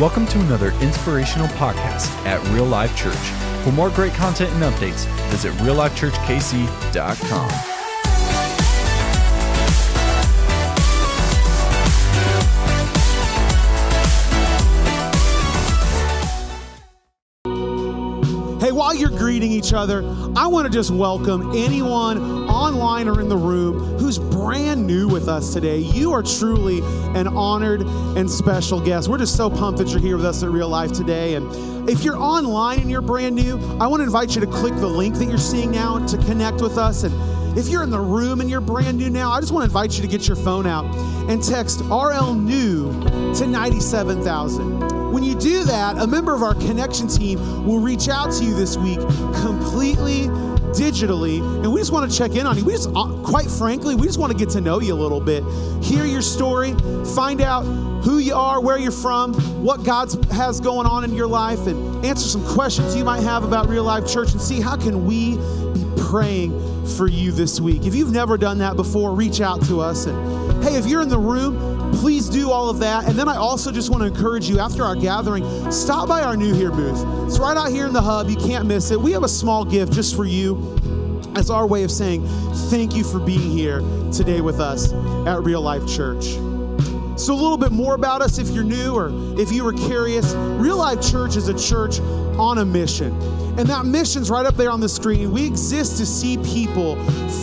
Welcome to another inspirational podcast at Real Life Church. For more great content and updates, visit reallifechurchkc.com. Hey, while you're greeting each other, I want to just welcome anyone online or in the room who's brand new with us today. You are truly an honored and special guest. We're just so pumped that you're here with us at Real Life today. And if you're online and you're brand new, I want to invite you to click the link that you're seeing now to connect with us. And if you're in the room and you're brand new now, I just want to invite you to get your phone out and text RL New to 97,000. When you do that, a member of our connection team will reach out to you this week completely digitally, and we just want to check in on you. We just, uh, quite frankly, we just want to get to know you a little bit, hear your story, find out who you are, where you're from, what God has going on in your life, and answer some questions you might have about Real Life Church and see how can we be praying for you this week. If you've never done that before, reach out to us. And hey, if you're in the room, please do all of that. And then I also just want to encourage you after our gathering, stop by our new here booth. It's right out here in the hub. You can't miss it. We have a small gift just for you as our way of saying thank you for being here today with us at Real Life Church. So, a little bit more about us if you're new or if you were curious. Real Life Church is a church on a mission. And that mission's right up there on the screen. We exist to see people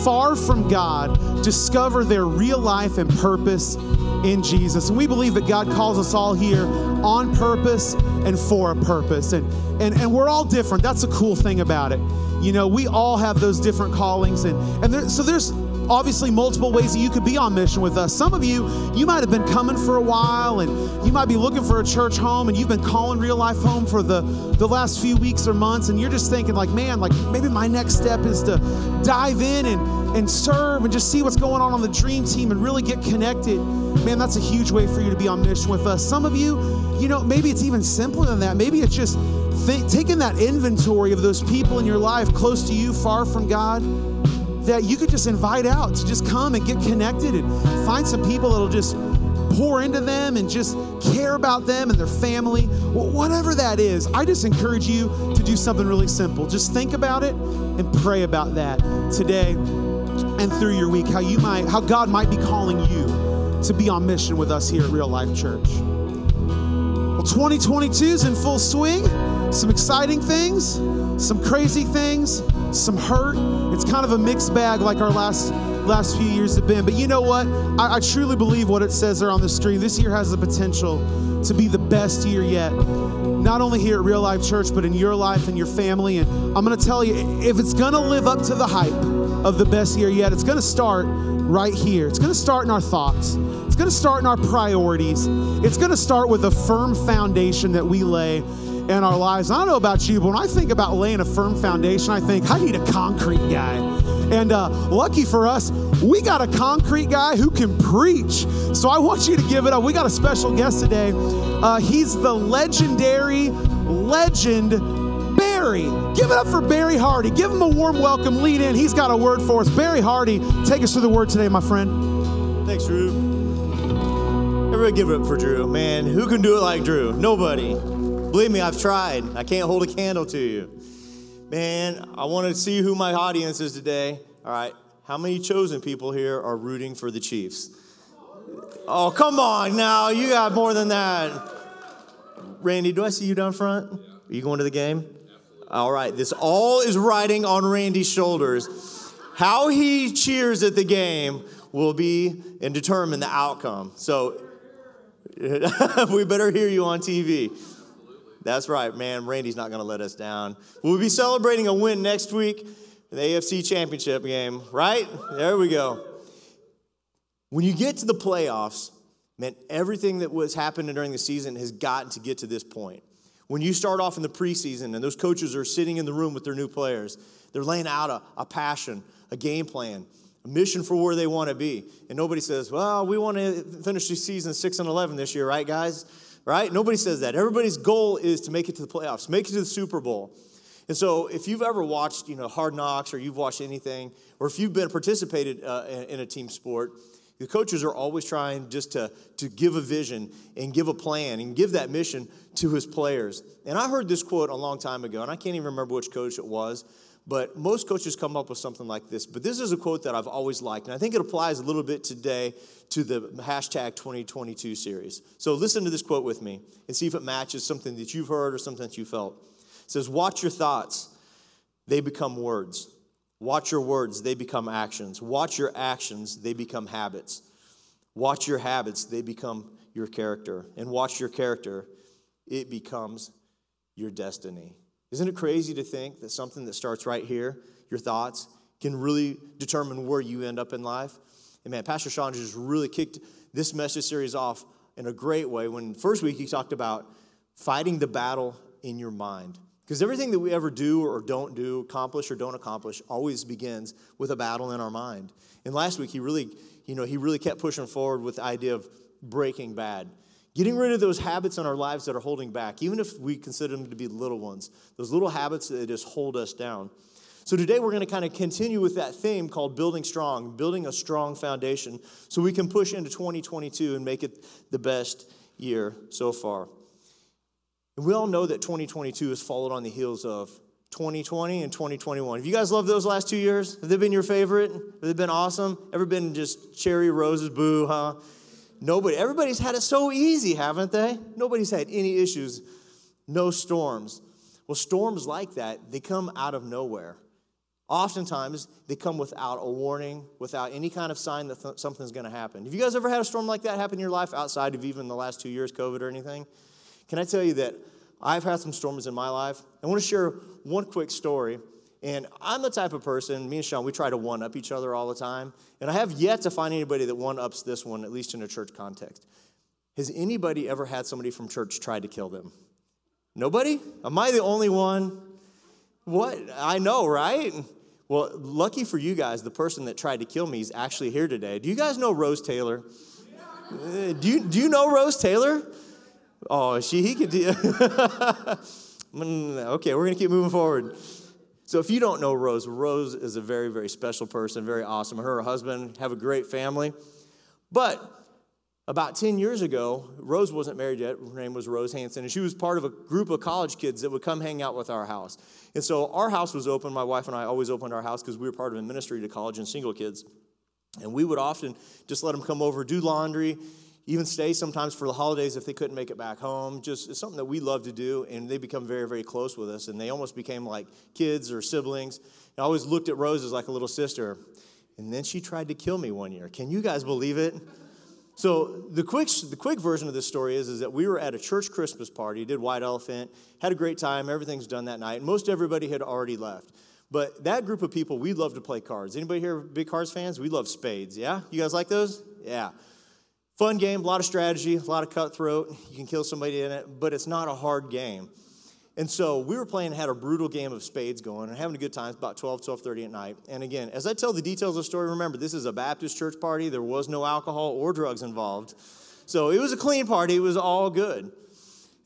far from God discover their real life and purpose in Jesus. And we believe that God calls us all here on purpose and for a purpose. And, and, and we're all different. That's the cool thing about it. You know, we all have those different callings. And, and there, so there's obviously multiple ways that you could be on mission with us. Some of you, you might have been coming for a while and you might be looking for a church home and you've been calling real life home for the, the last few weeks or months and you're just thinking like, man, like maybe my next step is to dive in and, and serve and just see what's going on on the dream team and really get connected. Man, that's a huge way for you to be on mission with us. Some of you, you know, maybe it's even simpler than that. Maybe it's just think, taking that inventory of those people in your life close to you, far from God that you could just invite out to just come and get connected and find some people that'll just pour into them and just care about them and their family, whatever that is. I just encourage you to do something really simple. Just think about it and pray about that today and through your week, how you might, how God might be calling you to be on mission with us here at Real Life Church. Well, 2022 is in full swing. Some exciting things, some crazy things, some hurt. It's kind of a mixed bag like our last last few years have been. But you know what? I, I truly believe what it says there on the screen. This year has the potential to be the best year yet. Not only here at Real Life Church, but in your life and your family. And I'm going to tell you, if it's going to live up to the hype of the best year yet, it's going to start right here. It's going to start in our thoughts. It's going to start in our priorities. It's going to start with a firm foundation that we lay in our lives. I don't know about you, but when I think about laying a firm foundation, I think I need a concrete guy. And uh, lucky for us, we got a concrete guy who can preach. So I want you to give it up. We got a special guest today. Uh, he's the legendary legend Barry. Give it up for Barry Hardy. Give him a warm welcome. Lead in. He's got a word for us. Barry Hardy, take us through the word today, my friend. Thanks, Drew. Everybody give it up for Drew. Man, who can do it like Drew? Nobody. Believe me, I've tried. I can't hold a candle to you. Man, I want to see who my audience is today. All right. How many chosen people here are rooting for the Chiefs? Oh, come on now. You got more than that. Randy, do I see you down front? Are you going to the game? All right. This all is riding on Randy's shoulders. How he cheers at the game will be and determine the outcome. So we better hear you on TV. That's right, man. Randy's not going to let us down. We'll be celebrating a win next week the AFC Championship game, right? There we go. When you get to the playoffs, man, everything that was happening during the season has gotten to get to this point. When you start off in the preseason and those coaches are sitting in the room with their new players, they're laying out a, a passion, a game plan, a mission for where they want to be. And nobody says, well, we want to finish the season 6 and 11 this year, right, guys? Right? Nobody says that. Everybody's goal is to make it to the playoffs, make it to the Super Bowl. And so, if you've ever watched, you know, Hard Knocks, or you've watched anything, or if you've been participated uh, in, a team sport, The coaches are always trying just to, to give a vision and give a plan and give that mission to his players. And I heard this quote a long time ago, and I can't even remember which coach it was, but most coaches come up with something like this. But this is a quote that I've always liked, and I think it applies a little bit today to the hashtag 2022 series. So listen to this quote with me and see if it matches something that you've heard or something that you felt. It says, Watch your thoughts, they become words. Watch your words, they become actions. Watch your actions, they become habits. Watch your habits, they become your character. And watch your character, it becomes your destiny. Isn't it crazy to think that something that starts right here, your thoughts, can really determine where you end up in life? And man, Pastor Sean just really kicked this message series off in a great way when first week he talked about fighting the battle in your mind. Because everything that we ever do or don't do, accomplish or don't accomplish, always begins with a battle in our mind. And last week, he really, you know, he really kept pushing forward with the idea of breaking bad. Getting rid of those habits in our lives that are holding back, even if we consider them to be little ones, those little habits that just hold us down. So today we're going to kind of continue with that theme called building strong, building a strong foundation so we can push into 2022 and make it the best year so far. And we all know that 2022 has followed on the heels of 2020 and 2021. Have you guys loved those last two years? Have they been your favorite? Have they been awesome? Ever been just cherry roses, boo, huh? Nobody. Everybody's had it so easy, haven't they? Nobody's had any issues, no storms. Well, storms like that, they come out of nowhere. Oftentimes, they come without a warning, without any kind of sign that th- something's going to happen. Have you guys ever had a storm like that happen in your life outside of even the last two years, COVID or anything? Can I tell you that I've had some storms in my life? I want to share one quick story. And I'm the type of person, me and Sean, we try to one up each other all the time. And I have yet to find anybody that one ups this one, at least in a church context. Has anybody ever had somebody from church try to kill them? Nobody? Am I the only one? What? I know, right? Well, lucky for you guys, the person that tried to kill me is actually here today. Do you guys know Rose Taylor? Uh, do you, do you know Rose Taylor? Oh, she, he could do. Mm, okay, we're going to keep moving forward. So, if you don't know Rose, Rose is a very, very special person, very awesome. Her, her husband have a great family. But about 10 years ago, Rose wasn't married yet. Her name was Rose Hanson, and she was part of a group of college kids that would come hang out with our house. And so our house was open. My wife and I always opened our house because we were part of a ministry to college and single kids. And we would often just let them come over, do laundry, even stay sometimes for the holidays if they couldn't make it back home. Just it's something that we love to do, and they become very, very close with us, and they almost became like kids or siblings. I always looked at Rose as like a little sister, and then she tried to kill me one year. Can you guys believe it? So the quick, the quick version of this story is, is that we were at a church Christmas party, did White Elephant, had a great time, everything's done that night. Most everybody had already left. But that group of people, we love to play cards. Anybody here big cards fans? We love spades, yeah? You guys like those? Yeah. Fun game, a lot of strategy, a lot of cutthroat. You can kill somebody in it, but it's not a hard game. And so we were playing, had a brutal game of spades going and having a good time. About 12, 12.30 at night. And again, as I tell the details of the story, remember, this is a Baptist church party. There was no alcohol or drugs involved. So it was a clean party. It was all good.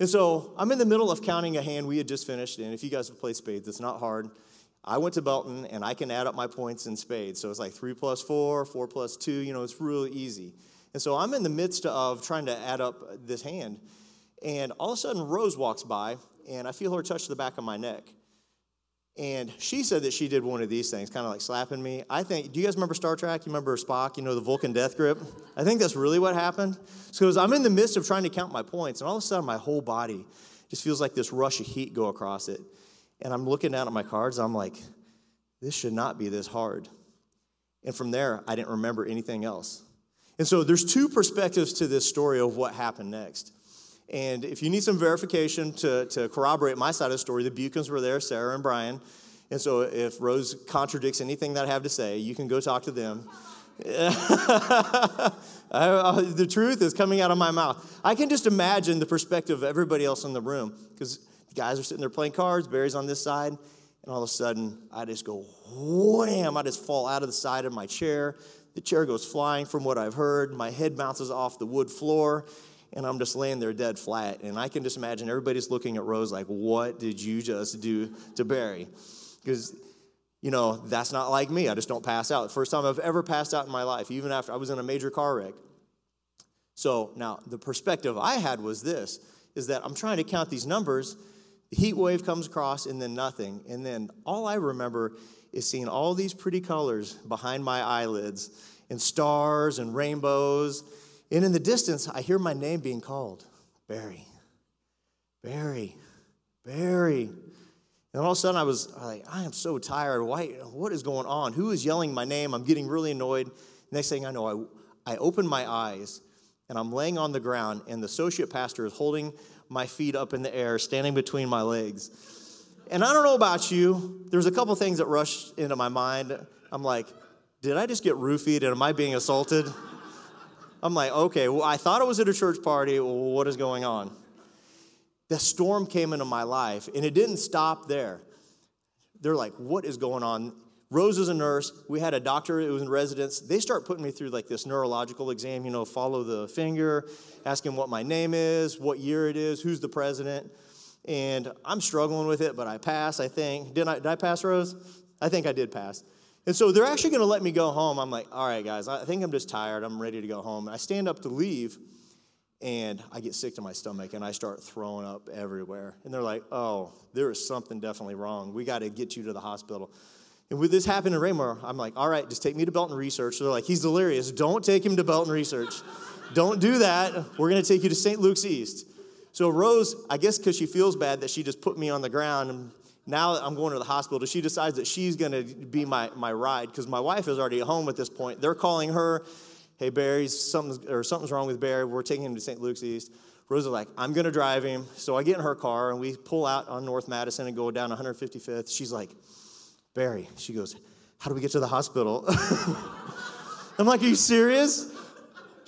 And so I'm in the middle of counting a hand we had just finished. And if you guys have played spades, it's not hard. I went to Belton and I can add up my points in spades. So it's like three plus four, four plus two, you know, it's real easy. And so I'm in the midst of trying to add up this hand. And all of a sudden, Rose walks by, and I feel her touch the back of my neck. And she said that she did one of these things, kind of like slapping me. I think, do you guys remember Star Trek? You remember Spock, you know, the Vulcan death grip? I think that's really what happened. So I'm in the midst of trying to count my points, and all of a sudden, my whole body just feels like this rush of heat go across it. And I'm looking down at my cards, I'm like, this should not be this hard. And from there, I didn't remember anything else. And so there's two perspectives to this story of what happened next. And if you need some verification to, to corroborate my side of the story, the Buchans were there, Sarah and Brian. And so if Rose contradicts anything that I have to say, you can go talk to them. The truth is coming out of my mouth. I can just imagine the perspective of everybody else in the room because the guys are sitting there playing cards, Barry's on this side, and all of a sudden I just go wham! I just fall out of the side of my chair. The chair goes flying from what I've heard. My head bounces off the wood floor, and I'm just laying there dead flat. And I can just imagine everybody's looking at Rose like, What did you just do to Barry? Because you know, that's not like me. I just don't pass out. First time I've ever passed out in my life, even after I was in a major car wreck. So now the perspective I had was this is that I'm trying to count these numbers. The heat wave comes across and then nothing. And then all I remember is seeing all these pretty colors behind my eyelids and stars and rainbows. And in the distance, I hear my name being called Barry, Barry, Barry. And all of a sudden, I was like, I am so tired. Why, what is going on? Who is yelling my name? I'm getting really annoyed. Next thing I know, I, I open my eyes and I'm laying on the ground, and the associate pastor is holding my feet up in the air, standing between my legs. And I don't know about you, there's a couple things that rushed into my mind. I'm like, did I just get roofied and am I being assaulted? I'm like, okay, well, I thought it was at a church party. Well, what is going on? The storm came into my life, and it didn't stop there. They're like, what is going on? Rose is a nurse. We had a doctor who was in residence. They start putting me through like this neurological exam, you know, follow the finger, asking what my name is, what year it is, who's the president. And I'm struggling with it, but I pass, I think. Did I, did I pass, Rose? I think I did pass. And so they're actually going to let me go home. I'm like, all right, guys, I think I'm just tired. I'm ready to go home. And I stand up to leave, and I get sick to my stomach, and I start throwing up everywhere. And they're like, oh, there is something definitely wrong. We got to get you to the hospital. And with this happened in Raymore, I'm like, all right, just take me to Belton Research. So they're like, he's delirious. Don't take him to Belton Research. Don't do that. We're going to take you to St. Luke's East. So Rose, I guess because she feels bad that she just put me on the ground and now I'm going to the hospital, she decides that she's going to be my, my ride because my wife is already at home at this point. They're calling her, hey, Barry, something's, or something's wrong with Barry. We're taking him to St. Luke's East. Rose is like, I'm going to drive him. So I get in her car and we pull out on North Madison and go down 155th. She's like, Barry, she goes, how do we get to the hospital? I'm like, are you serious?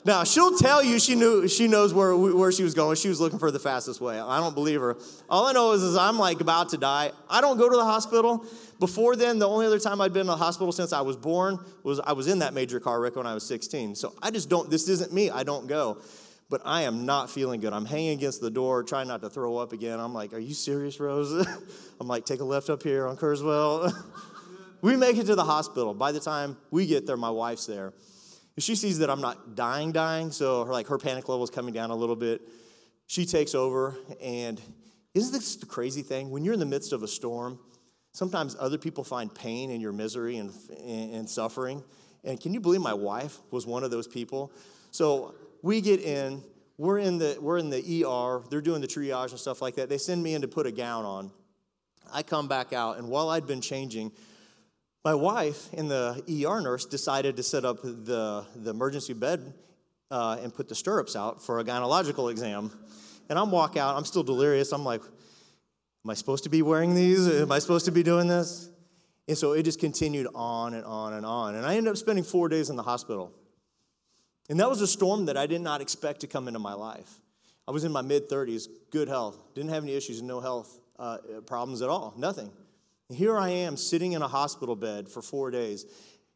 Now she'll tell you she knew she knows where where she was going. She was looking for the fastest way. I don't believe her. All I know is, is I'm like about to die. I don't go to the hospital. Before then, the only other time I'd been in the hospital since I was born was I was in that major car wreck when I was 16. So I just don't. This isn't me. I don't go. But I am not feeling good. I'm hanging against the door, trying not to throw up again. I'm like, "Are you serious, Rose?" I'm like, "Take a left up here on Kurzweil." we make it to the hospital. By the time we get there, my wife's there. She sees that I'm not dying, dying, so her, like her panic level is coming down a little bit. She takes over, and isn't this the crazy thing? When you're in the midst of a storm, sometimes other people find pain in your misery and, and suffering. And can you believe my wife was one of those people? So we get in, we're in the we're in the ER, they're doing the triage and stuff like that. They send me in to put a gown on. I come back out, and while I'd been changing, my wife and the ER nurse decided to set up the, the emergency bed uh, and put the stirrups out for a gynecological exam. And I'm walk out, I'm still delirious. I'm like, am I supposed to be wearing these? Am I supposed to be doing this? And so it just continued on and on and on. And I ended up spending four days in the hospital. And that was a storm that I did not expect to come into my life. I was in my mid 30s, good health, didn't have any issues, no health uh, problems at all, nothing. Here I am sitting in a hospital bed for four days,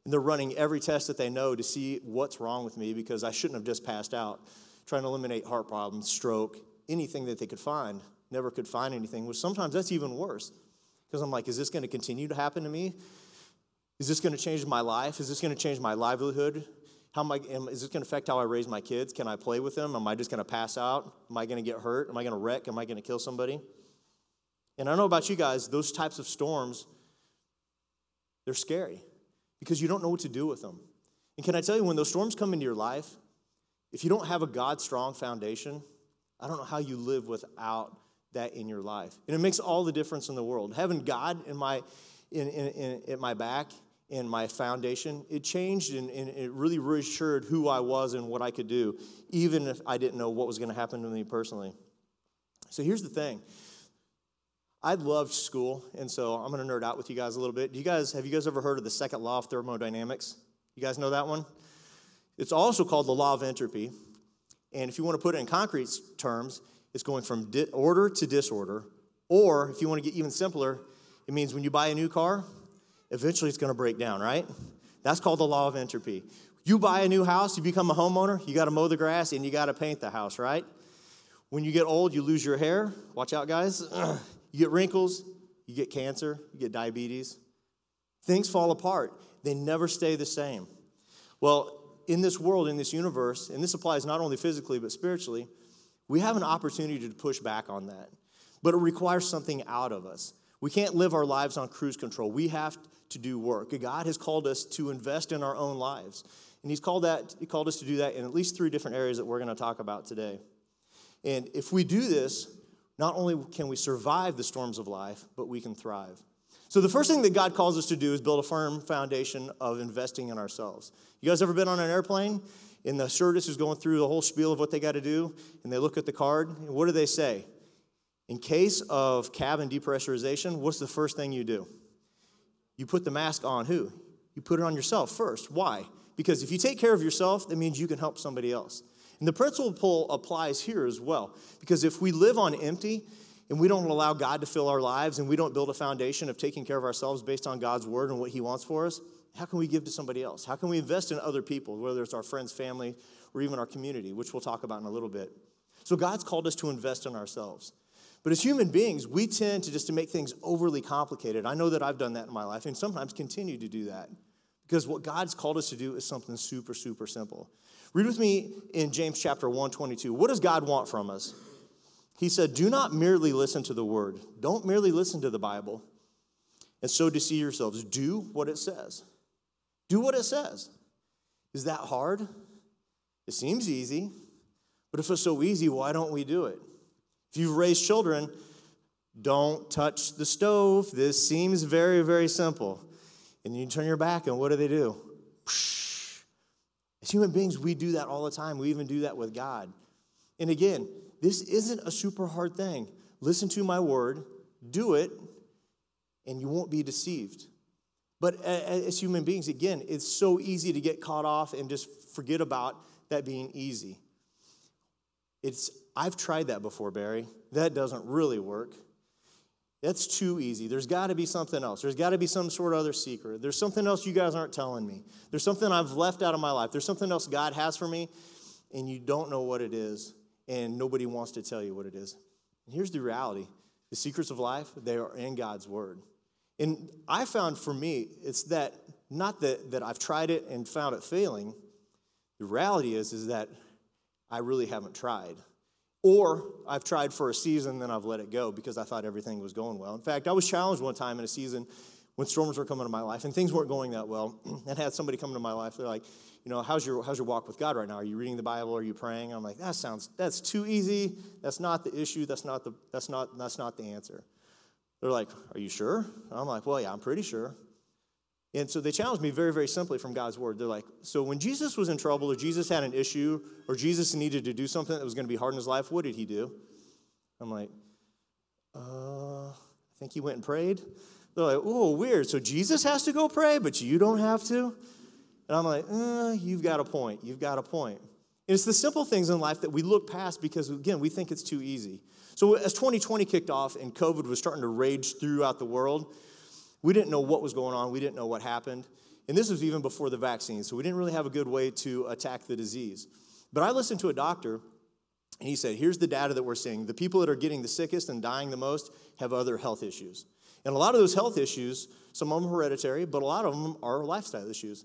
and they're running every test that they know to see what's wrong with me because I shouldn't have just passed out, trying to eliminate heart problems, stroke, anything that they could find. Never could find anything, which sometimes that's even worse. Because I'm like, is this going to continue to happen to me? Is this going to change my life? Is this going to change my livelihood? How am I, am, is this going to affect how I raise my kids? Can I play with them? Am I just going to pass out? Am I going to get hurt? Am I going to wreck? Am I going to kill somebody? And I know about you guys, those types of storms, they're scary because you don't know what to do with them. And can I tell you, when those storms come into your life, if you don't have a God strong foundation, I don't know how you live without that in your life. And it makes all the difference in the world. Having God in my, in, in, in, in my back and my foundation, it changed and, and, it really reassured who I was and what I could do, even if I didn't know what was going to happen to me personally. So here's the thing I loved school, and so I'm going to nerd out with you guys a little bit. Do you guys have you guys ever heard of the second law of thermodynamics? You guys know that one? It's also called the law of entropy. And if you want to put it in concrete terms, it's going from di- order to disorder. Or if you want to get even simpler, it means when you buy a new car, eventually it's going to break down, right? That's called the law of entropy. You buy a new house, you become a homeowner, you got to mow the grass and you got to paint the house, right? When you get old, you lose your hair. Watch out, guys. You get wrinkles, you get cancer, you get diabetes. Things fall apart, they never stay the same. Well, in this world, in this universe, and this applies not only physically but spiritually, we have an opportunity to push back on that. But it requires something out of us. We can't live our lives on cruise control. We have to do work. God has called us to invest in our own lives. And He's called that, He called us to do that in at least three different areas that we're going to talk about today. And if we do this, not only can we survive the storms of life, but we can thrive. So, the first thing that God calls us to do is build a firm foundation of investing in ourselves. You guys ever been on an airplane? And the stewardess is going through the whole spiel of what they got to do, and they look at the card, and what do they say? In case of cabin depressurization, what's the first thing you do? You put the mask on who? You put it on yourself first. Why? Because if you take care of yourself, that means you can help somebody else. And the principle applies here as well. Because if we live on empty and we don't allow God to fill our lives and we don't build a foundation of taking care of ourselves based on God's word and what He wants for us, how can we give to somebody else? How can we invest in other people, whether it's our friends, family, or even our community, which we'll talk about in a little bit? So God's called us to invest in ourselves. But as human beings, we tend to just to make things overly complicated. I know that I've done that in my life and sometimes continue to do that. Because what God's called us to do is something super, super simple. Read with me in James chapter 1, 22. What does God want from us? He said, Do not merely listen to the word. Don't merely listen to the Bible and so deceive yourselves. Do what it says. Do what it says. Is that hard? It seems easy, but if it's so easy, why don't we do it? If you've raised children, don't touch the stove. This seems very, very simple. And you turn your back, and what do they do? As human beings, we do that all the time. We even do that with God. And again, this isn't a super hard thing. Listen to my word, do it, and you won't be deceived. But as human beings, again, it's so easy to get caught off and just forget about that being easy. It's I've tried that before, Barry. That doesn't really work. That's too easy. There's got to be something else. There's got to be some sort of other secret. There's something else you guys aren't telling me. There's something I've left out of my life. There's something else God has for me, and you don't know what it is, and nobody wants to tell you what it is. And here's the reality the secrets of life, they are in God's Word. And I found for me, it's that not that, that I've tried it and found it failing. The reality is, is that I really haven't tried. Or I've tried for a season, then I've let it go because I thought everything was going well. In fact, I was challenged one time in a season when storms were coming to my life and things weren't going that well, and had somebody come to my life. They're like, you know, how's your how's your walk with God right now? Are you reading the Bible? Are you praying? I'm like, that sounds that's too easy. That's not the issue. That's not the that's not that's not the answer. They're like, are you sure? I'm like, well, yeah, I'm pretty sure. And so they challenged me very, very simply from God's word. They're like, so when Jesus was in trouble or Jesus had an issue or Jesus needed to do something that was going to be hard in his life, what did he do? I'm like, uh, I think he went and prayed. They're like, oh, weird. So Jesus has to go pray, but you don't have to? And I'm like, uh, you've got a point. You've got a point. And it's the simple things in life that we look past because, again, we think it's too easy. So as 2020 kicked off and COVID was starting to rage throughout the world, we didn't know what was going on, we didn't know what happened. And this was even before the vaccine, so we didn't really have a good way to attack the disease. But I listened to a doctor, and he said, Here's the data that we're seeing. The people that are getting the sickest and dying the most have other health issues. And a lot of those health issues, some of them are hereditary, but a lot of them are lifestyle issues.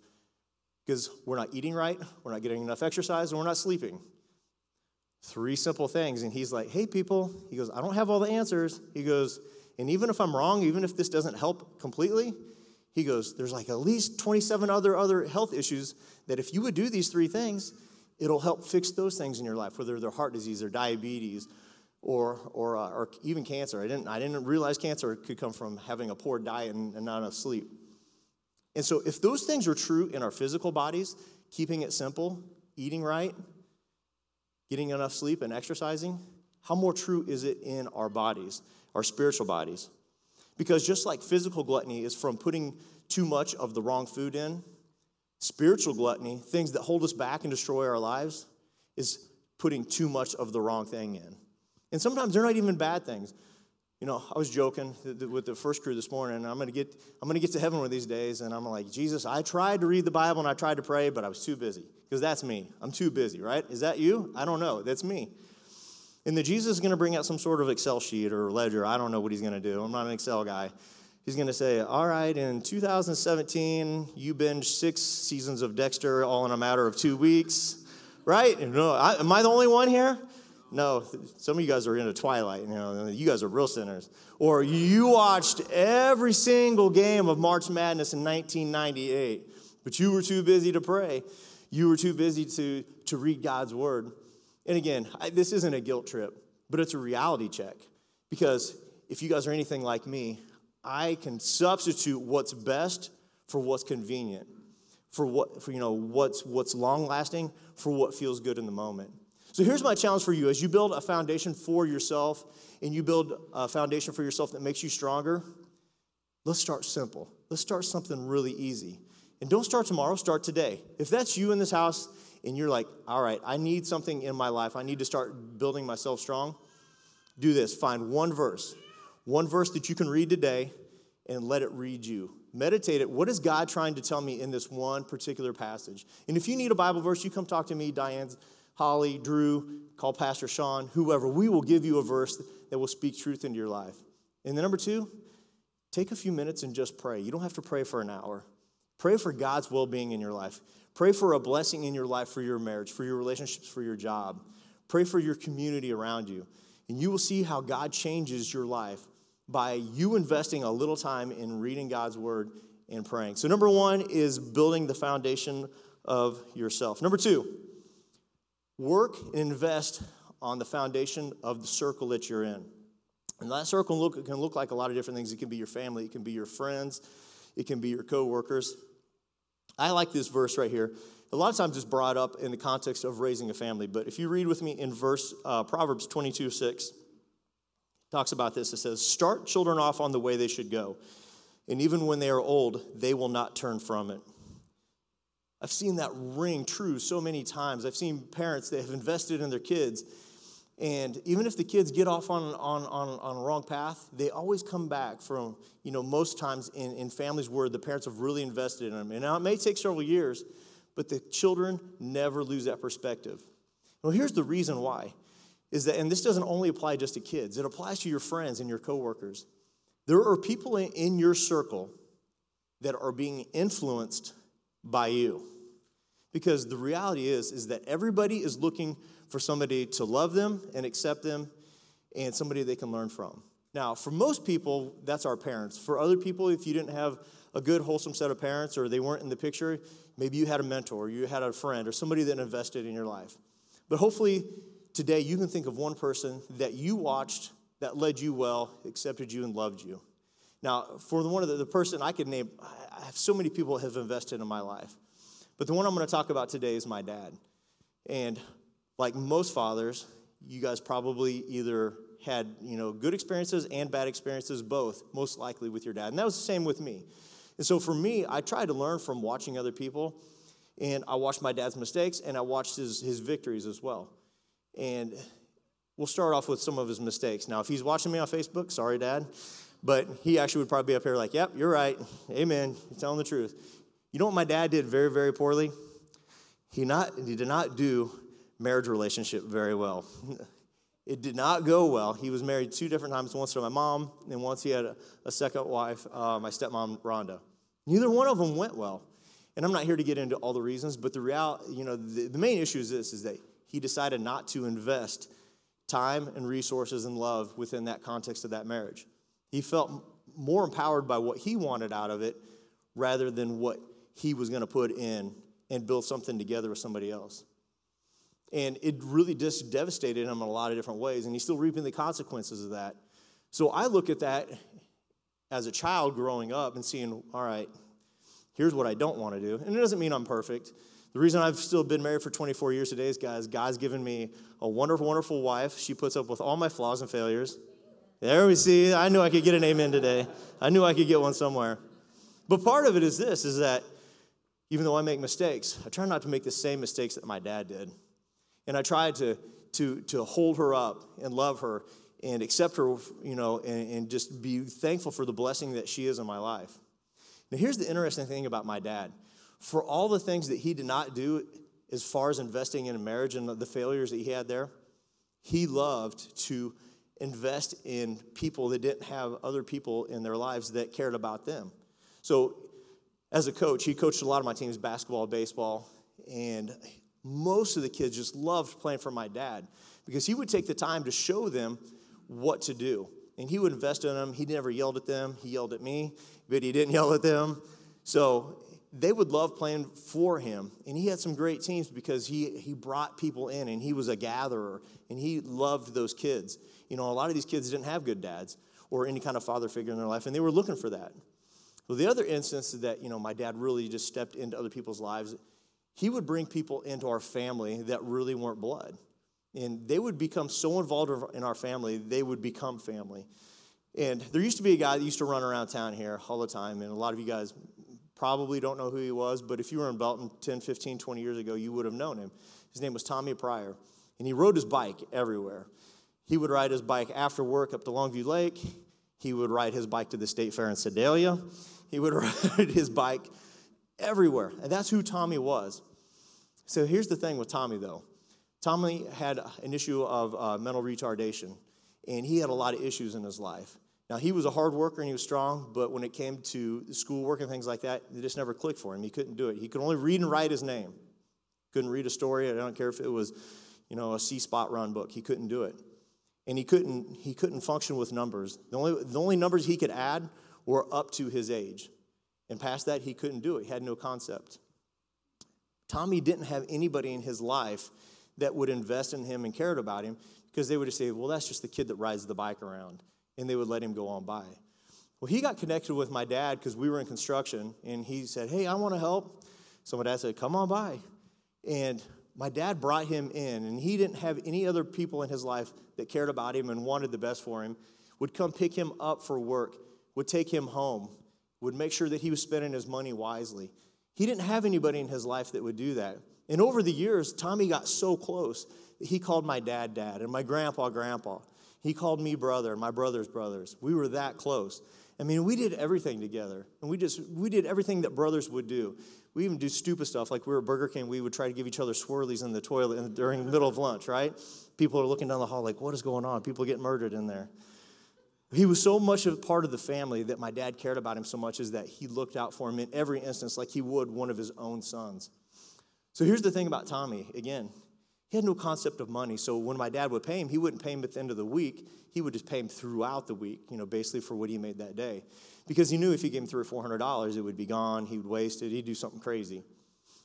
Because we're not eating right, we're not getting enough exercise, and we're not sleeping. Three simple things. And he's like, Hey, people, he goes, I don't have all the answers. He goes, and even if I'm wrong, even if this doesn't help completely, he goes, there's like at least 27 other other health issues that if you would do these three things, it'll help fix those things in your life, whether they're heart disease or diabetes or, or, uh, or even cancer. I didn't, I didn't realize cancer could come from having a poor diet and, and not enough sleep. And so, if those things are true in our physical bodies, keeping it simple, eating right, getting enough sleep, and exercising, how more true is it in our bodies? Our spiritual bodies. Because just like physical gluttony is from putting too much of the wrong food in, spiritual gluttony, things that hold us back and destroy our lives, is putting too much of the wrong thing in. And sometimes they're not even bad things. You know, I was joking with the first crew this morning, I'm gonna get I'm gonna get to heaven one of these days, and I'm like, Jesus, I tried to read the Bible and I tried to pray, but I was too busy. Because that's me. I'm too busy, right? Is that you? I don't know. That's me. And that Jesus is going to bring out some sort of Excel sheet or ledger. I don't know what he's going to do. I'm not an Excel guy. He's going to say, All right, in 2017, you binge six seasons of Dexter all in a matter of two weeks, right? No, I, am I the only one here? No, some of you guys are into Twilight. You know, you guys are real sinners. Or you watched every single game of March Madness in 1998, but you were too busy to pray. You were too busy to, to read God's word. And again, I, this isn't a guilt trip, but it's a reality check. Because if you guys are anything like me, I can substitute what's best for what's convenient, for what for you know what's what's long lasting, for what feels good in the moment. So here's my challenge for you: as you build a foundation for yourself, and you build a foundation for yourself that makes you stronger, let's start simple. Let's start something really easy. And don't start tomorrow, start today. If that's you in this house and you're like, all right, I need something in my life, I need to start building myself strong, do this. Find one verse one verse that you can read today and let it read you. Meditate it. What is God trying to tell me in this one particular passage? And if you need a Bible verse, you come talk to me, Diane, Holly, Drew, call Pastor Sean, whoever. We will give you a verse that will speak truth into your life. And then number two, take a few minutes and just pray. You don't have to pray for an hour. Pray for God's well being in your life. Pray for a blessing in your life for your marriage, for your relationships, for your job. Pray for your community around you. And you will see how God changes your life by you investing a little time in reading God's word and praying. So, number one is building the foundation of yourself. Number two, work and invest on the foundation of the circle that you're in. And that circle look, can look like a lot of different things. It can be your family, it can be your friends, it can be your coworkers. I like this verse right here. A lot of times it's brought up in the context of raising a family, but if you read with me in verse uh, Proverbs 22 6, talks about this. It says, Start children off on the way they should go, and even when they are old, they will not turn from it. I've seen that ring true so many times. I've seen parents that have invested in their kids, and even if the kids get off on, on, on, on a wrong path, they always come back from, you know, most times in, in families where the parents have really invested in them. And now it may take several years, but the children never lose that perspective. Well, here's the reason why is that, and this doesn't only apply just to kids, it applies to your friends and your coworkers. There are people in your circle that are being influenced by you. Because the reality is, is that everybody is looking for somebody to love them and accept them and somebody they can learn from. Now, for most people, that's our parents. For other people, if you didn't have a good, wholesome set of parents or they weren't in the picture, maybe you had a mentor, or you had a friend, or somebody that invested in your life. But hopefully, today you can think of one person that you watched that led you well, accepted you, and loved you. Now, for the one of the, the person I could name, I have so many people have invested in my life. But the one I'm going to talk about today is my dad. And like most fathers, you guys probably either had, you know, good experiences and bad experiences both, most likely with your dad. And that was the same with me. And so for me, I tried to learn from watching other people. And I watched my dad's mistakes and I watched his, his victories as well. And we'll start off with some of his mistakes. Now, if he's watching me on Facebook, sorry, Dad, but he actually would probably be up here like, yep, you're right. Amen. You're telling the truth. You know what my dad did very, very poorly? He, not, he did not do marriage relationship very well. It did not go well. He was married two different times, once to my mom, and once he had a, a second wife, uh, my stepmom, Rhonda. Neither one of them went well. And I'm not here to get into all the reasons, but the real, you know, the, the main issue is this, is that he decided not to invest time and resources and love within that context of that marriage. He felt more empowered by what he wanted out of it rather than what he was going to put in and build something together with somebody else. And it really just devastated him in a lot of different ways, and he's still reaping the consequences of that. So I look at that as a child growing up and seeing, all right, here's what I don't want to do. And it doesn't mean I'm perfect. The reason I've still been married for 24 years today is, guys, God's given me a wonderful, wonderful wife. She puts up with all my flaws and failures. There we see. I knew I could get an amen today. I knew I could get one somewhere. But part of it is this is that even though I make mistakes, I try not to make the same mistakes that my dad did. And I tried to, to, to hold her up and love her and accept her, you know, and, and just be thankful for the blessing that she is in my life. Now, here's the interesting thing about my dad for all the things that he did not do as far as investing in a marriage and the failures that he had there, he loved to invest in people that didn't have other people in their lives that cared about them. So, as a coach, he coached a lot of my teams basketball, baseball, and most of the kids just loved playing for my dad because he would take the time to show them what to do. And he would invest in them. He never yelled at them. He yelled at me, but he didn't yell at them. So they would love playing for him. And he had some great teams because he, he brought people in and he was a gatherer and he loved those kids. You know, a lot of these kids didn't have good dads or any kind of father figure in their life, and they were looking for that. Well, the other instance that, you know, my dad really just stepped into other people's lives, he would bring people into our family that really weren't blood. And they would become so involved in our family, they would become family. And there used to be a guy that used to run around town here all the time, and a lot of you guys probably don't know who he was, but if you were in Belton 10, 15, 20 years ago, you would have known him. His name was Tommy Pryor, and he rode his bike everywhere. He would ride his bike after work up to Longview Lake. He would ride his bike to the State Fair in Sedalia. He would ride his bike everywhere. And that's who Tommy was. So here's the thing with Tommy, though. Tommy had an issue of uh, mental retardation, and he had a lot of issues in his life. Now, he was a hard worker and he was strong, but when it came to schoolwork and things like that, it just never clicked for him. He couldn't do it. He could only read and write his name. Couldn't read a story. I don't care if it was, you know, a See Spot Run book. He couldn't do it. And he couldn't, he couldn't function with numbers. The only, the only numbers he could add were up to his age. And past that, he couldn't do it. He had no concept. Tommy didn't have anybody in his life that would invest in him and cared about him because they would just say, well, that's just the kid that rides the bike around and they would let him go on by. Well, he got connected with my dad because we were in construction, and he said, Hey, I want to help. So my dad said, Come on by. And my dad brought him in, and he didn't have any other people in his life that cared about him and wanted the best for him, would come pick him up for work, would take him home, would make sure that he was spending his money wisely. He didn't have anybody in his life that would do that. And over the years, Tommy got so close that he called my dad dad and my grandpa grandpa. He called me brother, my brother's brothers. We were that close. I mean, we did everything together. And we just, we did everything that brothers would do. We even do stupid stuff. Like we were Burger King, we would try to give each other swirlies in the toilet during the middle of lunch, right? People are looking down the hall like, what is going on? People get murdered in there. He was so much a part of the family that my dad cared about him so much is that he looked out for him in every instance like he would one of his own sons. So here's the thing about Tommy again, he had no concept of money. So when my dad would pay him, he wouldn't pay him at the end of the week. He would just pay him throughout the week, you know, basically for what he made that day. Because he knew if he gave him three or four hundred dollars, it would be gone. He would waste it. He'd do something crazy.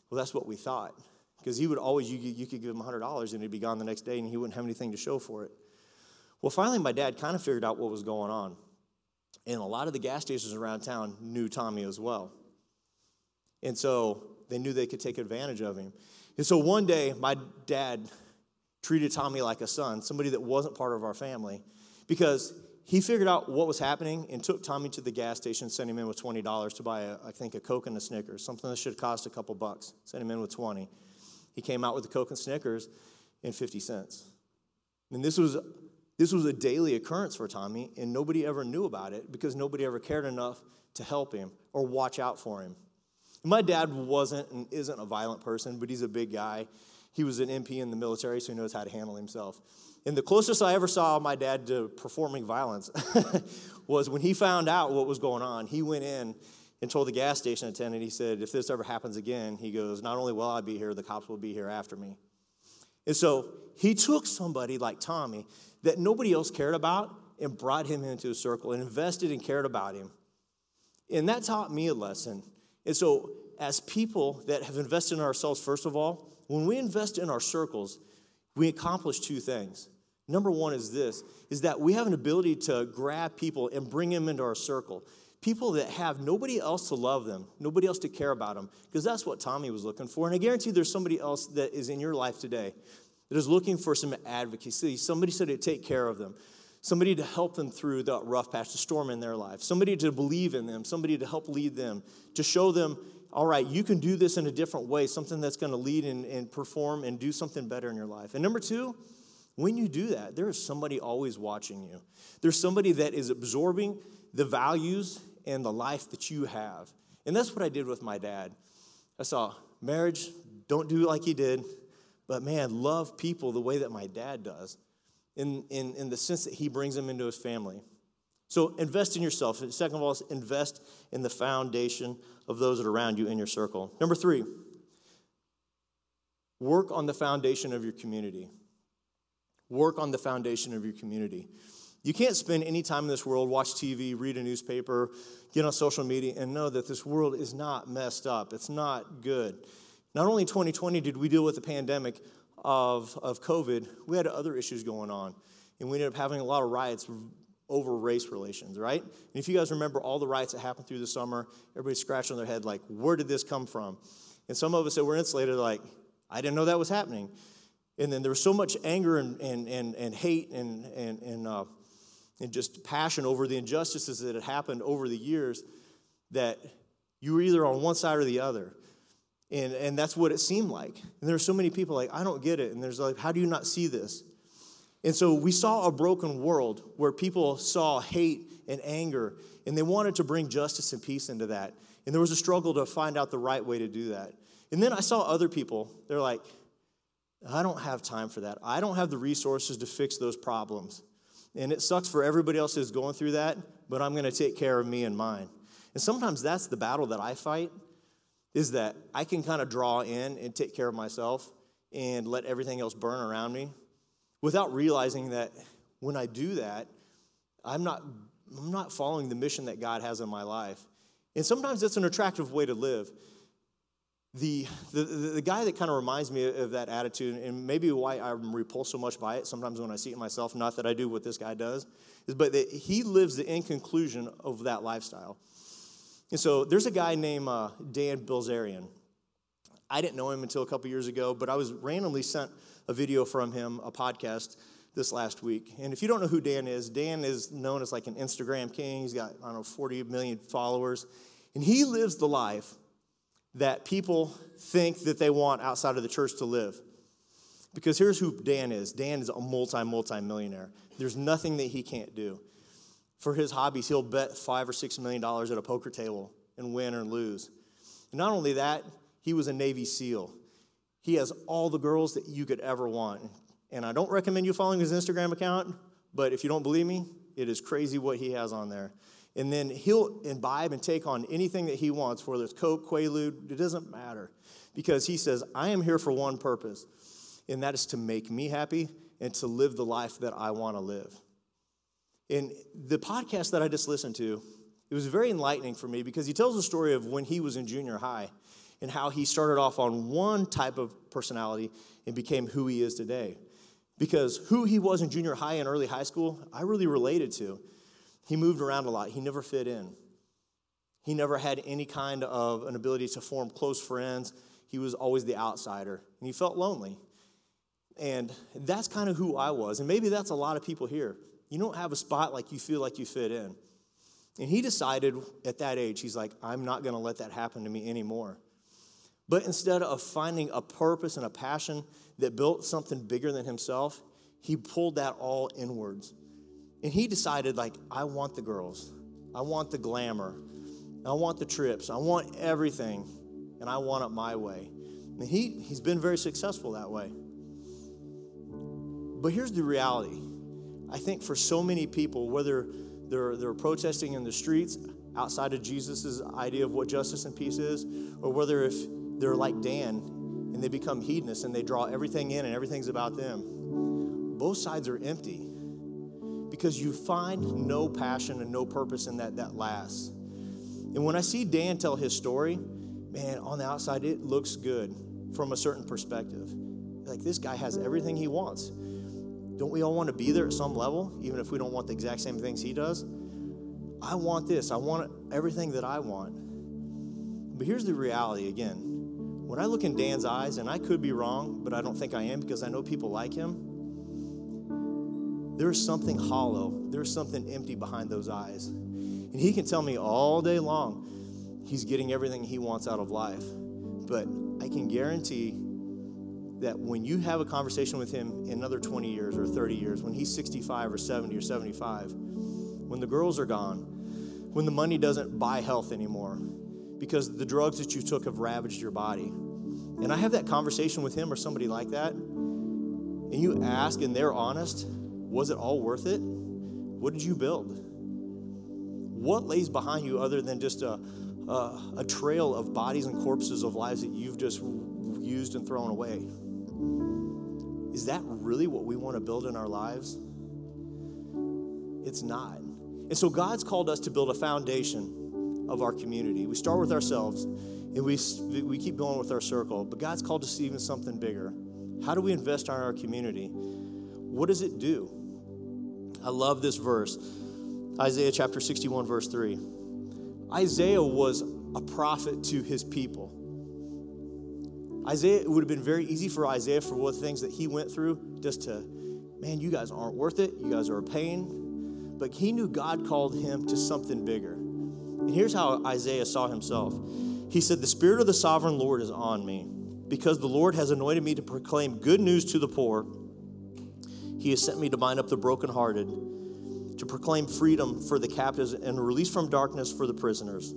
Well, that's what we thought. Because he would always, you, you could give him hundred dollars and it'd be gone the next day and he wouldn't have anything to show for it. Well, finally, my dad kind of figured out what was going on. And a lot of the gas stations around town knew Tommy as well. And so they knew they could take advantage of him. And so one day, my dad treated Tommy like a son, somebody that wasn't part of our family, because he figured out what was happening and took Tommy to the gas station, sent him in with $20 to buy, a, I think, a Coke and a Snickers, something that should have cost a couple bucks. Sent him in with 20. He came out with the Coke and Snickers and 50 cents. And this was, this was a daily occurrence for Tommy, and nobody ever knew about it because nobody ever cared enough to help him or watch out for him. My dad wasn't and isn't a violent person, but he's a big guy. He was an MP in the military, so he knows how to handle himself. And the closest I ever saw my dad to performing violence was when he found out what was going on. He went in and told the gas station attendant, he said, if this ever happens again, he goes, not only will I be here, the cops will be here after me. And so he took somebody like Tommy that nobody else cared about and brought him into a circle and invested and cared about him. And that taught me a lesson and so, as people that have invested in ourselves, first of all, when we invest in our circles, we accomplish two things. Number one is this is that we have an ability to grab people and bring them into our circle. People that have nobody else to love them, nobody else to care about them, because that's what Tommy was looking for. And I guarantee there's somebody else that is in your life today that is looking for some advocacy, somebody to take care of them, somebody to help them through the rough patch, the storm in their life, somebody to believe in them, somebody to help lead them, to show them, all right, you can do this in a different way, something that's going to lead and, and perform and do something better in your life. And number two, when you do that, there is somebody always watching you. There's somebody that is absorbing the values and the life that you have. And that's what I did with my dad. I saw marriage, don't do like he did, but man, love people the way that my dad does. in, in, in the sense that he brings them into his family. So invest in yourself. Second of all, invest in the foundation of those that are around you in your circle. Number three, work on the foundation of your community. Work on the foundation of your community. You can't spend any time in this world, watch TV, read a newspaper, get on social media, and know that this world is not messed up. It's not good. Not only 2020 did we deal with the pandemic of, of COVID, we had other issues going on. And we ended up having a lot of riots over race relations, right? And if you guys remember all the riots that happened through the summer, everybody's scratching on their head like, where did this come from? And some of us that were insulated, like, I didn't know that was happening. And then there was so much anger and, and, and, and hate and, and, and, uh, and just passion over the injustices that had happened over the years that you were either on one side or the other. And, and that's what it seemed like. And there are so many people like, I don't get it. And there's like, how do you not see this? And so we saw a broken world where people saw hate and anger, and they wanted to bring justice and peace into that. And there was a struggle to find out the right way to do that. And then I saw other people, they're like, I don't have time for that. I don't have the resources to fix those problems. And it sucks for everybody else who's going through that, but I'm going to take care of me and mine. And sometimes that's the battle that I fight is that I can kind of draw in and take care of myself and let everything else burn around me without realizing that when I do that, I'm not, I'm not following the mission that God has in my life. And sometimes it's an attractive way to live. The, the, the guy that kind of reminds me of that attitude, and maybe why I'm repulsed so much by it sometimes when I see it myself, not that I do what this guy does, is but that he lives the in conclusion of that lifestyle. And so there's a guy named uh, Dan Bilzerian. I didn't know him until a couple years ago, but I was randomly sent a video from him, a podcast this last week. And if you don't know who Dan is, Dan is known as like an Instagram king. He's got, I don't know, 40 million followers. And he lives the life that people think that they want outside of the church to live. Because here's who Dan is Dan is a multi, multi millionaire. There's nothing that he can't do for his hobbies, he'll bet five or six million dollars at a poker table and win or lose. And not only that, he was a Navy SEAL. He has all the girls that you could ever want. And I don't recommend you following his Instagram account, but if you don't believe me, it is crazy what he has on there. And then he'll imbibe and take on anything that he wants, whether it's Coke, Quaalude, it doesn't matter. Because he says, I am here for one purpose, and that is to make me happy and to live the life that I want to live. And the podcast that I just listened to, it was very enlightening for me because he tells the story of when he was in junior high and how he started off on one type of personality and became who he is today. Because who he was in junior high and early high school, I really related to. He moved around a lot, he never fit in. He never had any kind of an ability to form close friends. He was always the outsider, and he felt lonely. And that's kind of who I was. And maybe that's a lot of people here. You don't have a spot like you feel like you fit in. And he decided at that age, he's like, I'm not going to let that happen to me anymore. But instead of finding a purpose and a passion that built something bigger than himself, he pulled that all inwards. And he decided, like, I want the girls, I want the glamour, I want the trips, I want everything, and I want it my way. And he, he's been very successful that way. But here's the reality I think for so many people, whether they're, they're protesting in the streets outside of Jesus' idea of what justice and peace is, or whether if they're like Dan and they become hedonists and they draw everything in and everything's about them, both sides are empty because you find no passion and no purpose in that that lasts. And when I see Dan tell his story, man, on the outside, it looks good from a certain perspective. Like this guy has everything he wants. Don't we all want to be there at some level, even if we don't want the exact same things he does? I want this. I want everything that I want. But here's the reality again. When I look in Dan's eyes, and I could be wrong, but I don't think I am because I know people like him, there's something hollow, there's something empty behind those eyes. And he can tell me all day long he's getting everything he wants out of life. But I can guarantee that when you have a conversation with him in another 20 years or 30 years, when he's 65 or 70 or 75, when the girls are gone, when the money doesn't buy health anymore, because the drugs that you took have ravaged your body. And I have that conversation with him or somebody like that, and you ask and they're honest, Was it all worth it? What did you build? What lays behind you other than just a, a, a trail of bodies and corpses of lives that you've just used and thrown away? Is that really what we want to build in our lives? It's not. And so God's called us to build a foundation of our community. We start with ourselves and we, we keep going with our circle, but God's called us to even something bigger. How do we invest in our community? What does it do? I love this verse Isaiah chapter 61, verse 3. Isaiah was a prophet to his people. Isaiah, it would have been very easy for Isaiah for what things that he went through just to, man, you guys aren't worth it. You guys are a pain. But he knew God called him to something bigger. And here's how Isaiah saw himself He said, The Spirit of the sovereign Lord is on me because the Lord has anointed me to proclaim good news to the poor. He has sent me to bind up the brokenhearted, to proclaim freedom for the captives and release from darkness for the prisoners,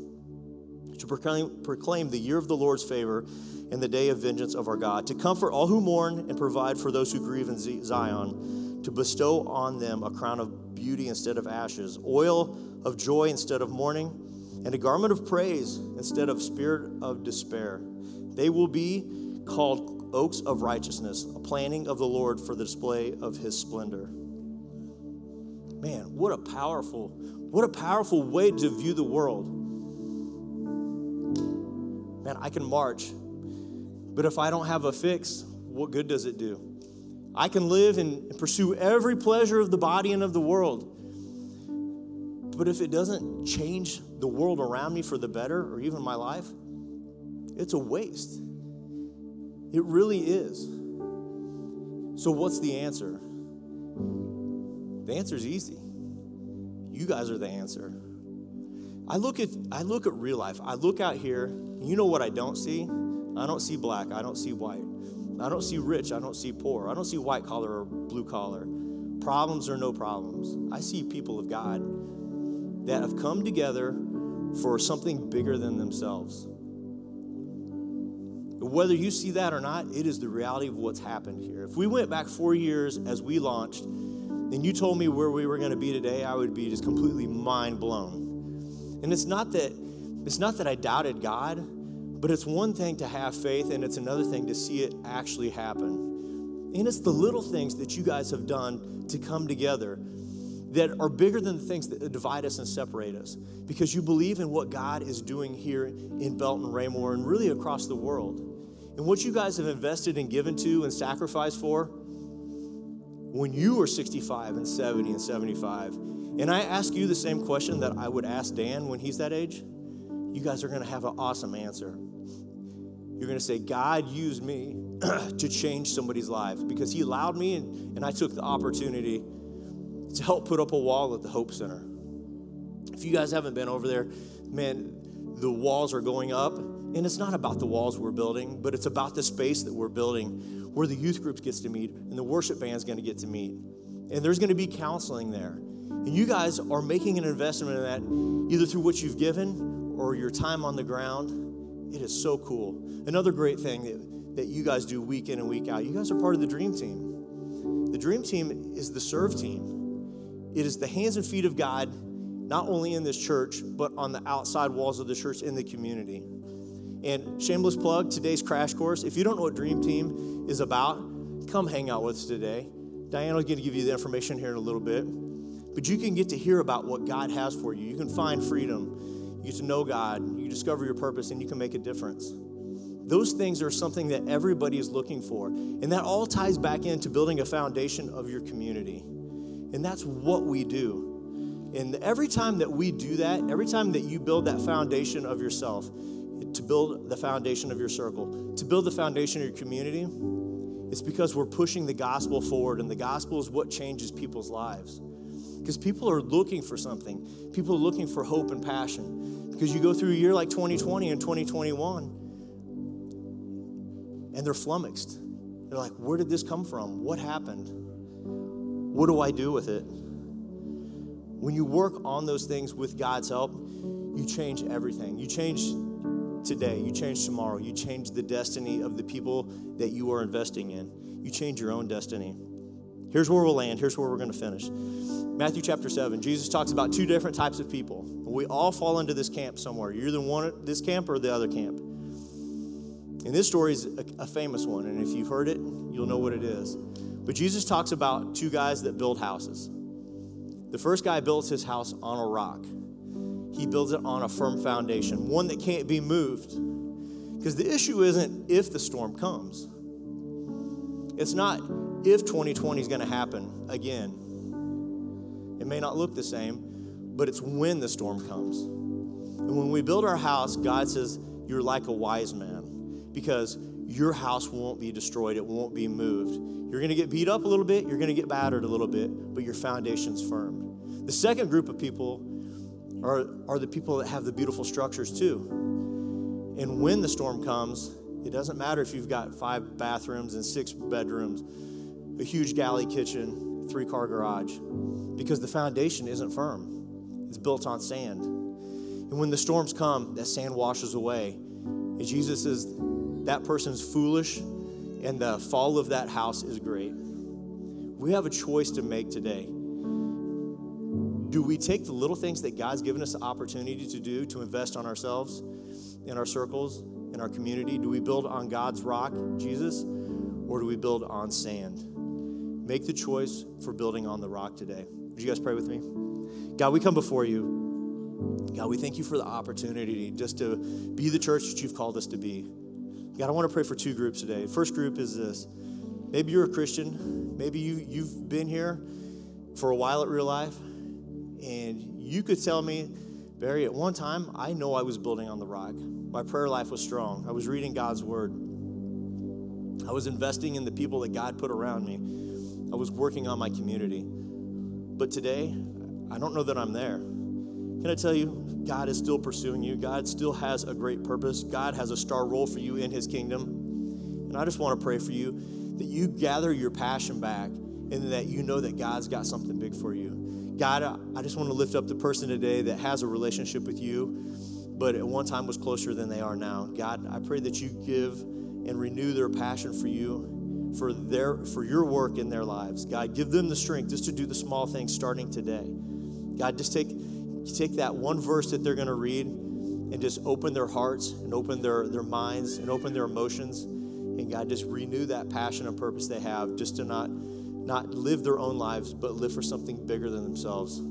to proclaim, proclaim the year of the Lord's favor and the day of vengeance of our God, to comfort all who mourn and provide for those who grieve in Zion, to bestow on them a crown of beauty instead of ashes, oil of joy instead of mourning, and a garment of praise instead of spirit of despair. They will be called oaks of righteousness, a planting of the Lord for the display of his splendor. Man, what a powerful, what a powerful way to view the world. Man, I can march but if I don't have a fix, what good does it do? I can live and pursue every pleasure of the body and of the world. But if it doesn't change the world around me for the better or even my life, it's a waste. It really is. So, what's the answer? The answer is easy. You guys are the answer. I look at I look at real life. I look out here, you know what I don't see? I don't see black. I don't see white. I don't see rich. I don't see poor. I don't see white collar or blue collar. Problems or no problems. I see people of God that have come together for something bigger than themselves. Whether you see that or not, it is the reality of what's happened here. If we went back four years as we launched, and you told me where we were going to be today, I would be just completely mind blown. And it's not that it's not that I doubted God. But it's one thing to have faith, and it's another thing to see it actually happen. And it's the little things that you guys have done to come together that are bigger than the things that divide us and separate us because you believe in what God is doing here in Belton, Raymore, and really across the world. And what you guys have invested and given to and sacrificed for when you were 65 and 70 and 75. And I ask you the same question that I would ask Dan when he's that age. You guys are going to have an awesome answer. You're going to say, God used me to change somebody's life because He allowed me and, and I took the opportunity to help put up a wall at the Hope Center. If you guys haven't been over there, man, the walls are going up. And it's not about the walls we're building, but it's about the space that we're building where the youth groups gets to meet and the worship band's going to get to meet. And there's going to be counseling there. And you guys are making an investment in that either through what you've given or your time on the ground it is so cool. Another great thing that, that you guys do week in and week out, you guys are part of the Dream Team. The Dream Team is the serve team, it is the hands and feet of God, not only in this church, but on the outside walls of the church in the community. And shameless plug today's crash course. If you don't know what Dream Team is about, come hang out with us today. Diana will going to give you the information here in a little bit. But you can get to hear about what God has for you. You can find freedom you get to know God, you discover your purpose, and you can make a difference. Those things are something that everybody is looking for. And that all ties back into building a foundation of your community. And that's what we do. And every time that we do that, every time that you build that foundation of yourself, to build the foundation of your circle, to build the foundation of your community, it's because we're pushing the gospel forward. And the gospel is what changes people's lives. Because people are looking for something, people are looking for hope and passion. Because you go through a year like 2020 and 2021, and they're flummoxed. They're like, where did this come from? What happened? What do I do with it? When you work on those things with God's help, you change everything. You change today, you change tomorrow, you change the destiny of the people that you are investing in, you change your own destiny. Here's where we'll land. Here's where we're going to finish. Matthew chapter 7, Jesus talks about two different types of people. We all fall into this camp somewhere. You're the one this camp or the other camp. And this story is a, a famous one, and if you've heard it, you'll know what it is. But Jesus talks about two guys that build houses. The first guy builds his house on a rock. He builds it on a firm foundation, one that can't be moved. Because the issue isn't if the storm comes. It's not if 2020 is going to happen again. It may not look the same, but it's when the storm comes. And when we build our house, God says, You're like a wise man because your house won't be destroyed, it won't be moved. You're going to get beat up a little bit, you're going to get battered a little bit, but your foundation's firm. The second group of people are, are the people that have the beautiful structures too. And when the storm comes, it doesn't matter if you've got five bathrooms and six bedrooms, a huge galley kitchen, three car garage, because the foundation isn't firm. It's built on sand. And when the storms come, that sand washes away. And Jesus says, that person's foolish, and the fall of that house is great. We have a choice to make today. Do we take the little things that God's given us the opportunity to do to invest on ourselves, in our circles, in our community? Do we build on God's rock, Jesus, or do we build on sand? Make the choice for building on the rock today. Would you guys pray with me? God, we come before you. God, we thank you for the opportunity just to be the church that you've called us to be. God, I want to pray for two groups today. First group is this. Maybe you're a Christian. Maybe you, you've been here for a while at real life. And you could tell me, Barry, at one time, I know I was building on the rock. My prayer life was strong. I was reading God's word. I was investing in the people that God put around me. I was working on my community. But today, I don't know that I'm there. Can I tell you, God is still pursuing you. God still has a great purpose. God has a star role for you in His kingdom. And I just want to pray for you that you gather your passion back and that you know that God's got something big for you. God, I just want to lift up the person today that has a relationship with you, but at one time was closer than they are now. God, I pray that you give and renew their passion for you for their for your work in their lives. God, give them the strength just to do the small things starting today. God, just take take that one verse that they're going to read and just open their hearts and open their, their minds and open their emotions. And God, just renew that passion and purpose they have just to not, not live their own lives, but live for something bigger than themselves.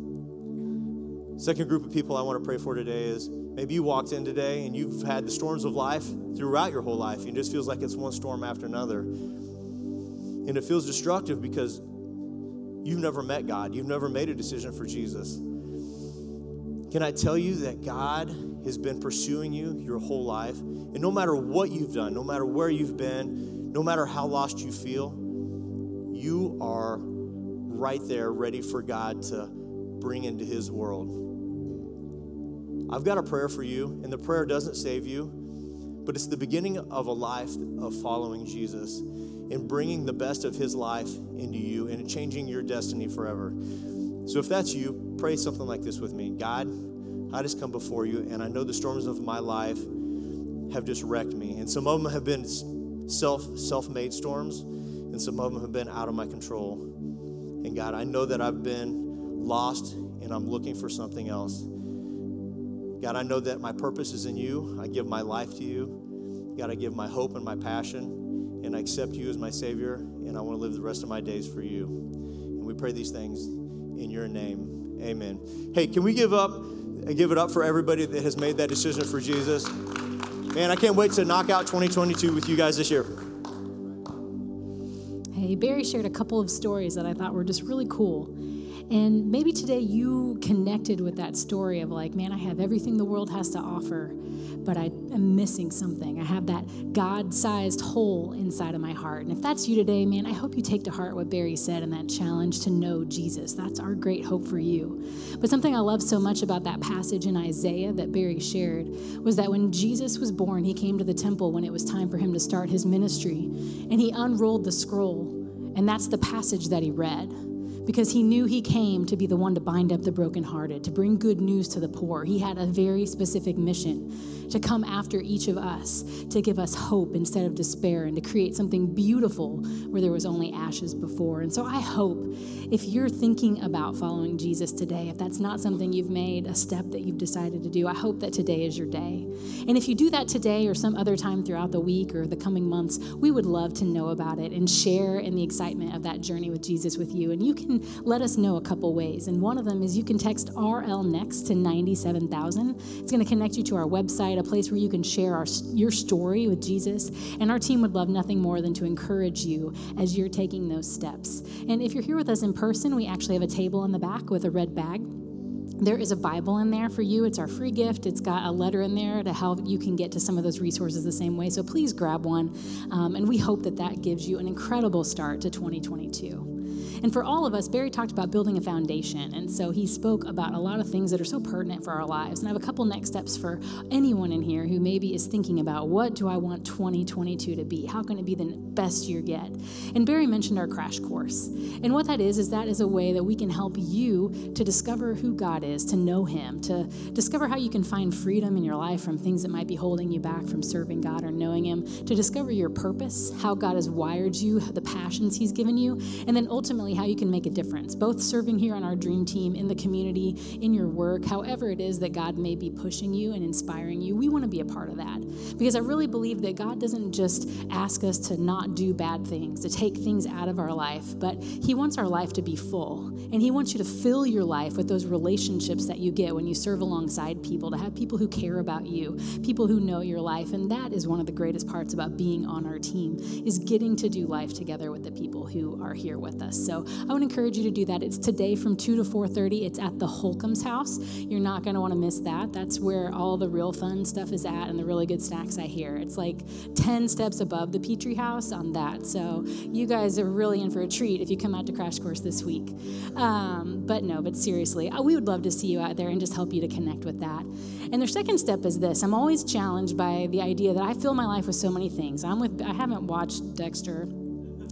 Second group of people I want to pray for today is maybe you walked in today and you've had the storms of life throughout your whole life. And it just feels like it's one storm after another. And it feels destructive because you've never met God. You've never made a decision for Jesus. Can I tell you that God has been pursuing you your whole life? And no matter what you've done, no matter where you've been, no matter how lost you feel, you are right there ready for God to bring into His world. I've got a prayer for you, and the prayer doesn't save you, but it's the beginning of a life of following Jesus and bringing the best of his life into you and changing your destiny forever. So if that's you, pray something like this with me God, I just come before you, and I know the storms of my life have just wrecked me. And some of them have been self self made storms, and some of them have been out of my control. And God, I know that I've been lost and I'm looking for something else. God, I know that my purpose is in you. I give my life to you. God, I give my hope and my passion and I accept you as my Savior, and I want to live the rest of my days for you. And we pray these things in your name. Amen. Hey, can we give up, give it up for everybody that has made that decision for Jesus? Man, I can't wait to knock out 2022 with you guys this year. Hey, Barry shared a couple of stories that I thought were just really cool. And maybe today you connected with that story of like, man, I have everything the world has to offer, but I am missing something. I have that God sized hole inside of my heart. And if that's you today, man, I hope you take to heart what Barry said in that challenge to know Jesus. That's our great hope for you. But something I love so much about that passage in Isaiah that Barry shared was that when Jesus was born, he came to the temple when it was time for him to start his ministry, and he unrolled the scroll. And that's the passage that he read because he knew he came to be the one to bind up the brokenhearted, to bring good news to the poor. He had a very specific mission to come after each of us, to give us hope instead of despair, and to create something beautiful where there was only ashes before. And so I hope if you're thinking about following Jesus today, if that's not something you've made a step that you've decided to do, I hope that today is your day. And if you do that today or some other time throughout the week or the coming months, we would love to know about it and share in the excitement of that journey with Jesus with you. And you can let us know a couple ways. And one of them is you can text RL next to 97,000. It's going to connect you to our website, a place where you can share our, your story with Jesus. And our team would love nothing more than to encourage you as you're taking those steps. And if you're here with us in person, we actually have a table in the back with a red bag. There is a Bible in there for you. It's our free gift. It's got a letter in there to help you can get to some of those resources the same way. So please grab one. Um, and we hope that that gives you an incredible start to 2022. And for all of us, Barry talked about building a foundation. And so he spoke about a lot of things that are so pertinent for our lives. And I have a couple next steps for anyone in here who maybe is thinking about what do I want 2022 to be? How can it be the best year yet? And Barry mentioned our crash course. And what that is, is that is a way that we can help you to discover who God is, to know Him, to discover how you can find freedom in your life from things that might be holding you back from serving God or knowing Him, to discover your purpose, how God has wired you, the passions He's given you, and then ultimately how you can make a difference, both serving here on our dream team, in the community, in your work, however it is that God may be pushing you and inspiring you. We want to be a part of that because I really believe that God doesn't just ask us to not do bad things, to take things out of our life, but He wants our life to be full. And He wants you to fill your life with those relationships that you get when you serve alongside people, to have people who care about you, people who know your life. And that is one of the greatest parts about being on our team is getting to do life together with the people who are here with us. So I would encourage you to do that. It's today from 2 to 4:30. It's at the Holcomb's house. You're not going to want to miss that. That's where all the real fun stuff is at and the really good snacks I hear. It's like 10 steps above the Petrie House on that. So you guys are really in for a treat if you come out to Crash Course this week. Um, but no, but seriously, uh, we would love to see you out there and just help you to connect with that. And their second step is this. I'm always challenged by the idea that I fill my life with so many things. I'm with I haven't watched Dexter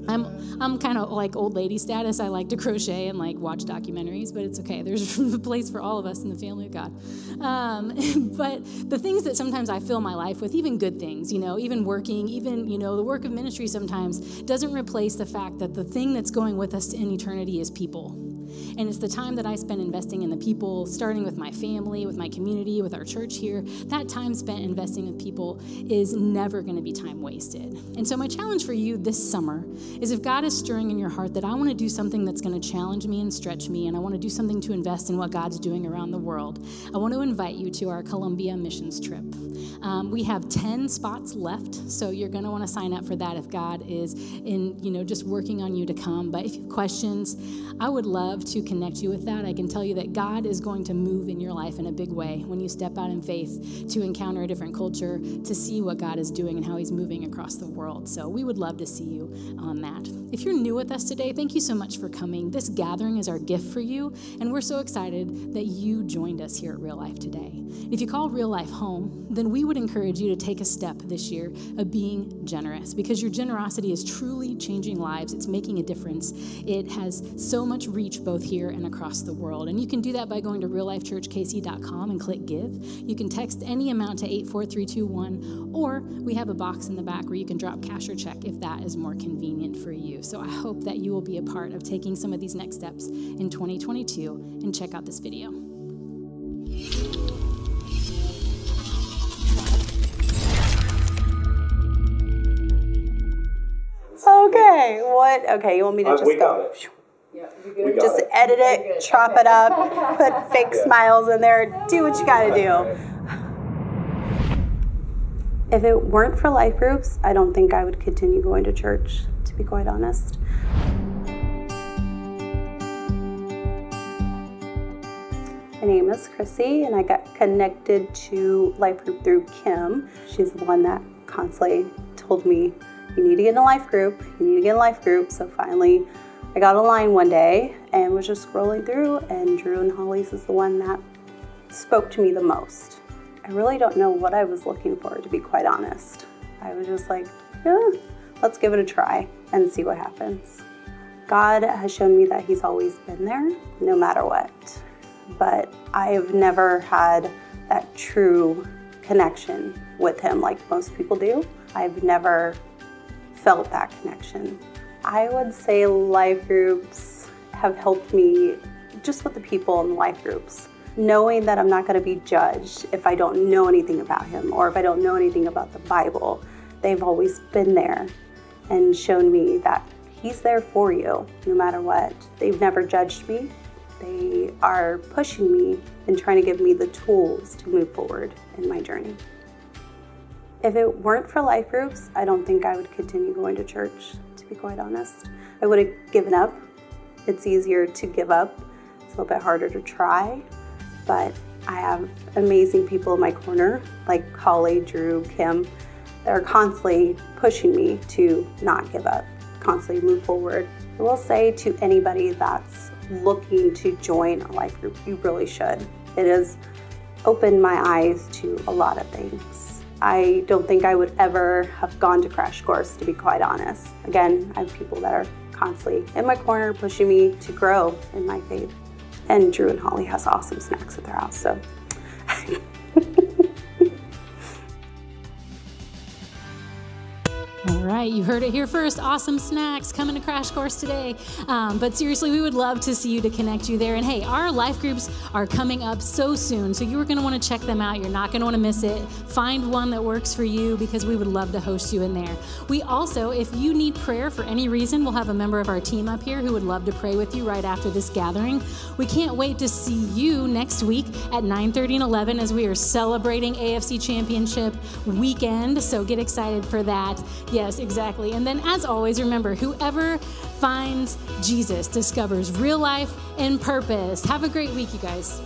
I'm I'm kind of like old lady status. I like to crochet and like watch documentaries, but it's okay. There's a place for all of us in the family of God. Um, but the things that sometimes I fill my life with, even good things, you know, even working, even you know, the work of ministry sometimes doesn't replace the fact that the thing that's going with us in eternity is people. And it's the time that I spend investing in the people, starting with my family, with my community, with our church here. That time spent investing with people is never going to be time wasted. And so, my challenge for you this summer is if God is stirring in your heart that I want to do something that's going to challenge me and stretch me, and I want to do something to invest in what God's doing around the world, I want to invite you to our Colombia missions trip. Um, we have 10 spots left, so you're going to want to sign up for that if God is in, you know, just working on you to come. But if you have questions, I would love to connect you with that. I can tell you that God is going to move in your life in a big way when you step out in faith to encounter a different culture, to see what God is doing and how He's moving across the world. So we would love to see you on that. If you're new with us today, thank you so much for coming. This gathering is our gift for you, and we're so excited that you joined us here at Real Life today. If you call Real Life home, then we would encourage you to take a step this year of being generous because your generosity is truly changing lives. It's making a difference. It has so much reach both here and across the world. And you can do that by going to reallifechurchkc.com and click give. You can text any amount to 84321, or we have a box in the back where you can drop cash or check if that is more convenient for you. So I hope that you will be a part of taking some of these next steps in 2022 and check out this video. Okay, what? Okay, you want me to Uh, just we go? Got it. We got Just it. edit it, chop it up, put fake Yeah. smiles in there, do what you gotta do. If it weren't for life groups, I don't think I would continue going to church, to be quite honest. My name is Chrissy, and I got connected to Life Group through Kim. She's the one that constantly told me, You need to get in a life group, you need to get in a life group. So finally, I got a line one day and was just scrolling through, and Drew and Holly's is the one that spoke to me the most. I really don't know what I was looking for, to be quite honest. I was just like, yeah, let's give it a try and see what happens. God has shown me that He's always been there, no matter what. But I've never had that true connection with Him like most people do. I've never felt that connection. I would say life groups have helped me just with the people in life groups. Knowing that I'm not going to be judged if I don't know anything about Him or if I don't know anything about the Bible. They've always been there and shown me that He's there for you no matter what. They've never judged me. They are pushing me and trying to give me the tools to move forward in my journey. If it weren't for life groups, I don't think I would continue going to church, be quite honest. I would have given up. It's easier to give up, it's a little bit harder to try, but I have amazing people in my corner, like Holly, Drew, Kim, that are constantly pushing me to not give up, constantly move forward. I will say to anybody that's looking to join a life group, you really should. It has opened my eyes to a lot of things. I don't think I would ever have gone to Crash Course, to be quite honest. Again, I have people that are constantly in my corner pushing me to grow in my faith. And Drew and Holly has awesome snacks at their house, so right, you heard it here first. Awesome snacks coming to Crash Course today. Um, but seriously, we would love to see you to connect you there. And hey, our life groups are coming up so soon, so you're going to want to check them out. You're not going to want to miss it. Find one that works for you because we would love to host you in there. We also, if you need prayer for any reason, we'll have a member of our team up here who would love to pray with you right after this gathering. We can't wait to see you next week at 9:30 and 11 as we are celebrating AFC Championship weekend. So get excited for that. Yes, exactly. And then, as always, remember whoever finds Jesus discovers real life and purpose. Have a great week, you guys.